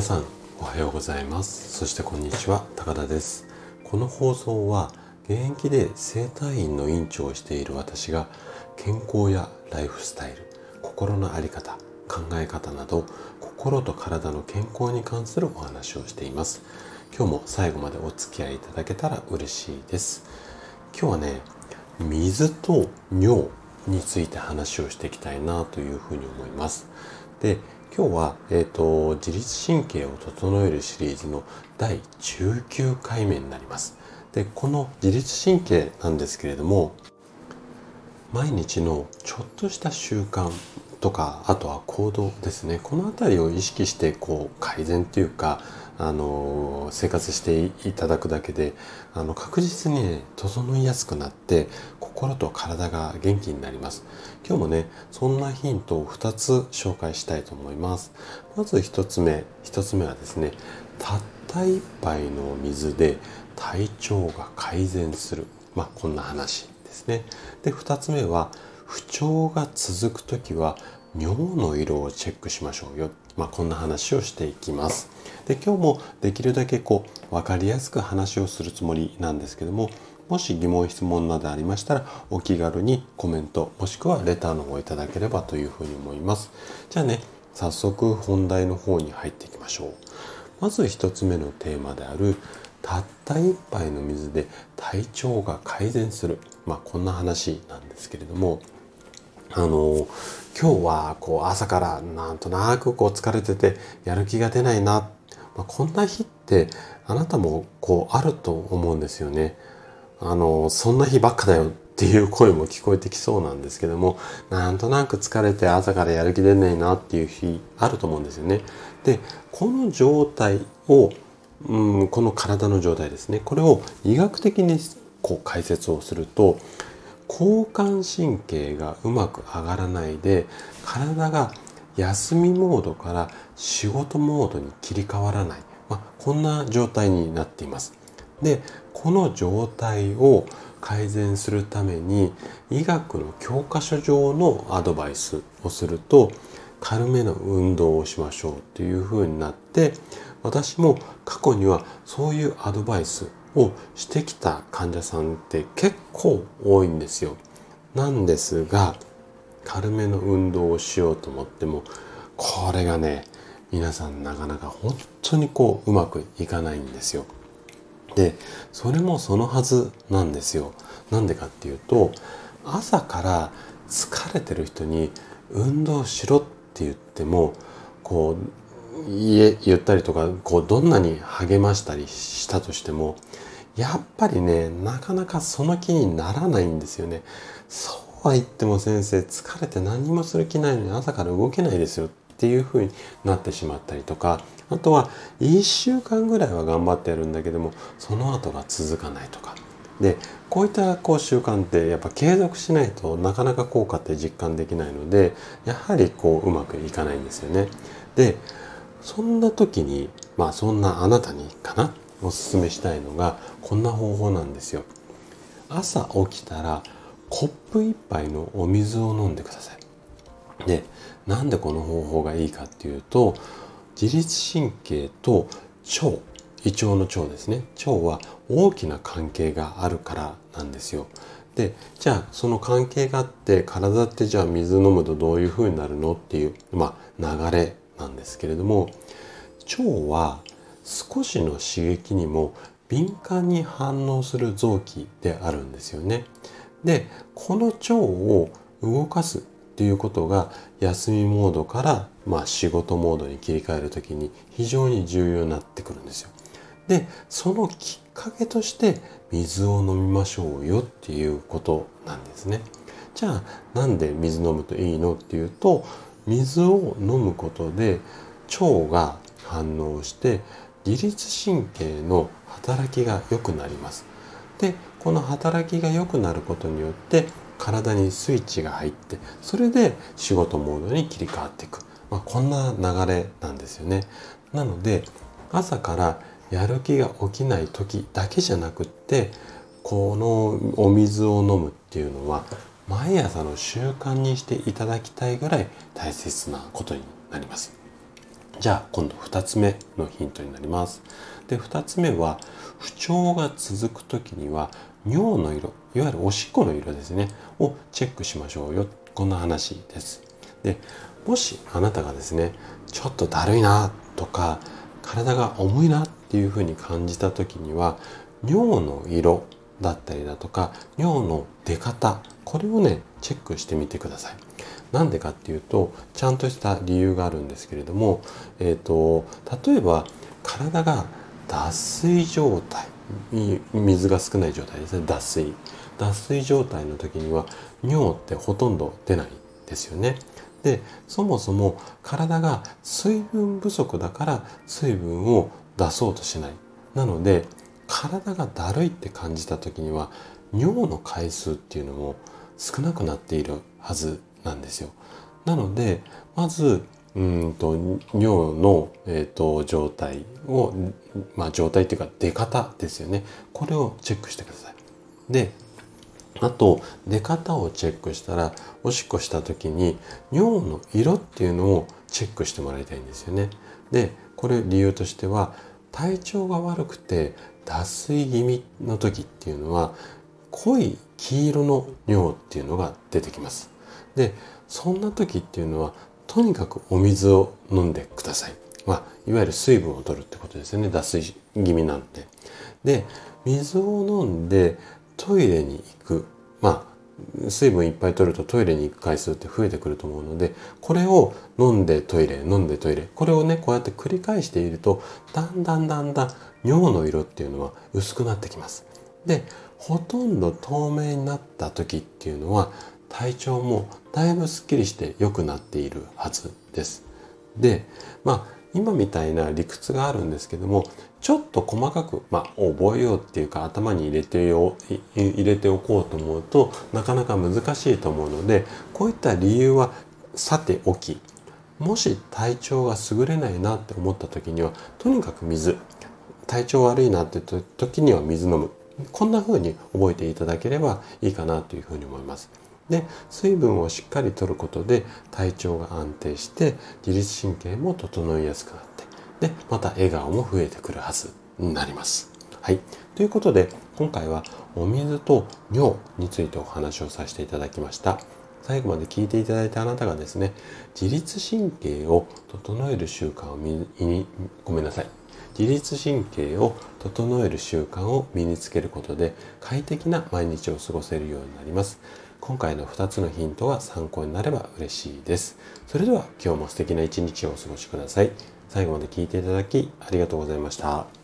皆さんおはようございます。そしてこんにちは高田です。この放送は現役で整体院の院長をしている私が健康やライフスタイル心の在り方考え方など心と体の健康に関するお話をしています。今日も最後までお付き合いいただけたら嬉しいです。今日はね水と尿について話をしていきたいなというふうに思います。で今日は、えーと、自律神経を整えるシリーズの第19回目になります。でこの自律神経なんですけれども毎日のちょっとした習慣とかあとは行動ですね。この辺りを意識してこう改善というかあの生活していただくだけであの確実にね整いやすくなって心と体が元気になります。今日もねそんなヒントを2つ紹介したいと思います。まず1つ目1つ目はですねたった1杯の水で体調が改善する。まあこんな話ですね。で2つ目は不調が続く時は尿の色をチェックしましょうよ。まあ、こんな話をしていきます。で今日もできるだけこう分かりやすく話をするつもりなんですけどももし疑問質問などありましたらお気軽にコメントもしくはレターの方いただければというふうに思います。じゃあね早速本題の方に入っていきましょう。まず1つ目のテーマであるたった1杯の水で体調が改善する、まあ、こんな話なんですけれどもあの今日はこう朝からなんとなくこう疲れててやる気が出ないな、まあ、こんな日ってあなたもこうあると思うんですよね。あのそんな日ばっかだよっていう声も聞こえてきそうなんですけどもなんとなく疲れて朝からやる気出ないなっていう日あると思うんですよね。でこの状態をうんこの体の状態ですねこれを医学的にこう解説をすると交感神経がうまく上がらないで体が休みモードから仕事モードに切り替わらない、まあ、こんな状態になっています。でこの状態を改善するために医学の教科書上のアドバイスをすると軽めの運動をしましょうっていう風になって私も過去にはそういうアドバイスをしてきた患者さんって結構多いんですよ。なんですが軽めの運動をしようと思ってもこれがね皆さんなかなか本当にこううまくいかないんですよ。でそれもそのはずなんですよ。なんでかっていうと朝から疲れてる人に運動しろって言ってもこう言ったりとかこうどんなに励ましたりしたとしてもやっぱりねなかなかその気にならないんですよね。そうは言っても先生疲れて何もする気ないのに朝から動けないですよっていう風になってしまったりとかあとは1週間ぐらいは頑張ってやるんだけどもその後が続かないとか。でこういったこう習慣ってやっぱ継続しないとなかなか効果って実感できないのでやはりこううまくいかないんですよね。でそんな時にまあそんなあなたにかなおすすめしたいのがこんな方法なんですよ。朝起きたらコップ1杯のお水を飲んでください。で、なんでこの方法がいいかっていうと自律神経と腸胃腸の腸ですね腸は大きな関係があるからなんですよ。でじゃあその関係があって体ってじゃあ水飲むとどういうふうになるのっていう、まあ、流れなんですけれども腸は少しの刺激にも敏感に反応する臓器であるんですよね。でこの腸を動かすっていうことが休みモードから、まあ、仕事モードに切り替える時に非常に重要になってくるんですよ。でそのきっかけとして水を飲みましょうよっていうことなんですね。じゃあなんで水飲むといいのっていうと水を飲むことで腸が反応して自律神経の働きが良くなります。でこの働きが良くなることによって体にスイッチが入ってそれで仕事モードに切り替わっていく、まあ、こんな流れなんですよね。なので朝からやる気が起きない時だけじゃなくってこのお水を飲むっていうのは毎朝の習慣にしていただきたいぐらい大切なことになります。じゃあ今度2つ目のヒントになりますで2つ目は不調が続く時には尿の色いわゆるおしっこの色ですね。をチェックしましょうよ。こんな話です。でもしあなたがですねちょっとだるいなとか体が重いなっていうふうに感じた時には尿の色だったりだとか尿の出方これをねチェックしてみてください。なんでかっていうとちゃんとした理由があるんですけれども、えーと、例えば体が脱水状態水が少ない状態ですね脱水脱水状態の時には尿ってほとんど出ないですよね。でそもそも体が水分不足だから水分を出そうとしない。なので体がだるいって感じた時には尿の回数っていうのも少なくなっているはずなんですよ。なのでまずうんと尿の、えーと、状態を、まあ、状態っていうか出方ですよねこれをチェックしてください。であと出方をチェックしたらおしっこした時に尿の色っていうのをチェックしてもらいたいんですよね。でこれ理由としては体調が悪くて脱水気味の時っていうのは濃い黄色の尿っていうのが出てきます。でそんな時っていうのはとにかくお水を飲んでください。まあ、いわゆる水分を取るってことですよね脱水気味なんで。で水を飲んでトイレに行くまあ水分いっぱい取るとトイレに行く回数って増えてくると思うのでこれを飲んでトイレ飲んでトイレこれをねこうやって繰り返しているとだんだんだんだん尿の色っていうのは薄くなってきます。でほとんど透明になった時っていうのは体調もだいぶすっきりして良くなっているはずです。でまあ今みたいな理屈があるんですけどもちょっと細かく、まあ、覚えようっていうか頭に入れてよ入れておこうと思うとなかなか難しいと思うのでこういった理由はさておきもし体調が優れないなって思った時にはとにかく水体調悪いなって時には水飲むこんな風に覚えていただければいいかなというふうに思います。で水分をしっかりとることで体調が安定して自律神経も整いやすくなってでまた笑顔も増えてくるはずになります。はい、ということで今回はお水と尿についてお話をさせていただきました。最後まで聞いていただいたあなたがですね自律神経を整える習慣を身にごめんなさい自律神経を整える習慣を身につけることで快適な毎日を過ごせるようになります。今回の2つのヒントが参考になれば嬉しいです。それでは今日も素敵な一日をお過ごしください。最後まで聴いていただきありがとうございました。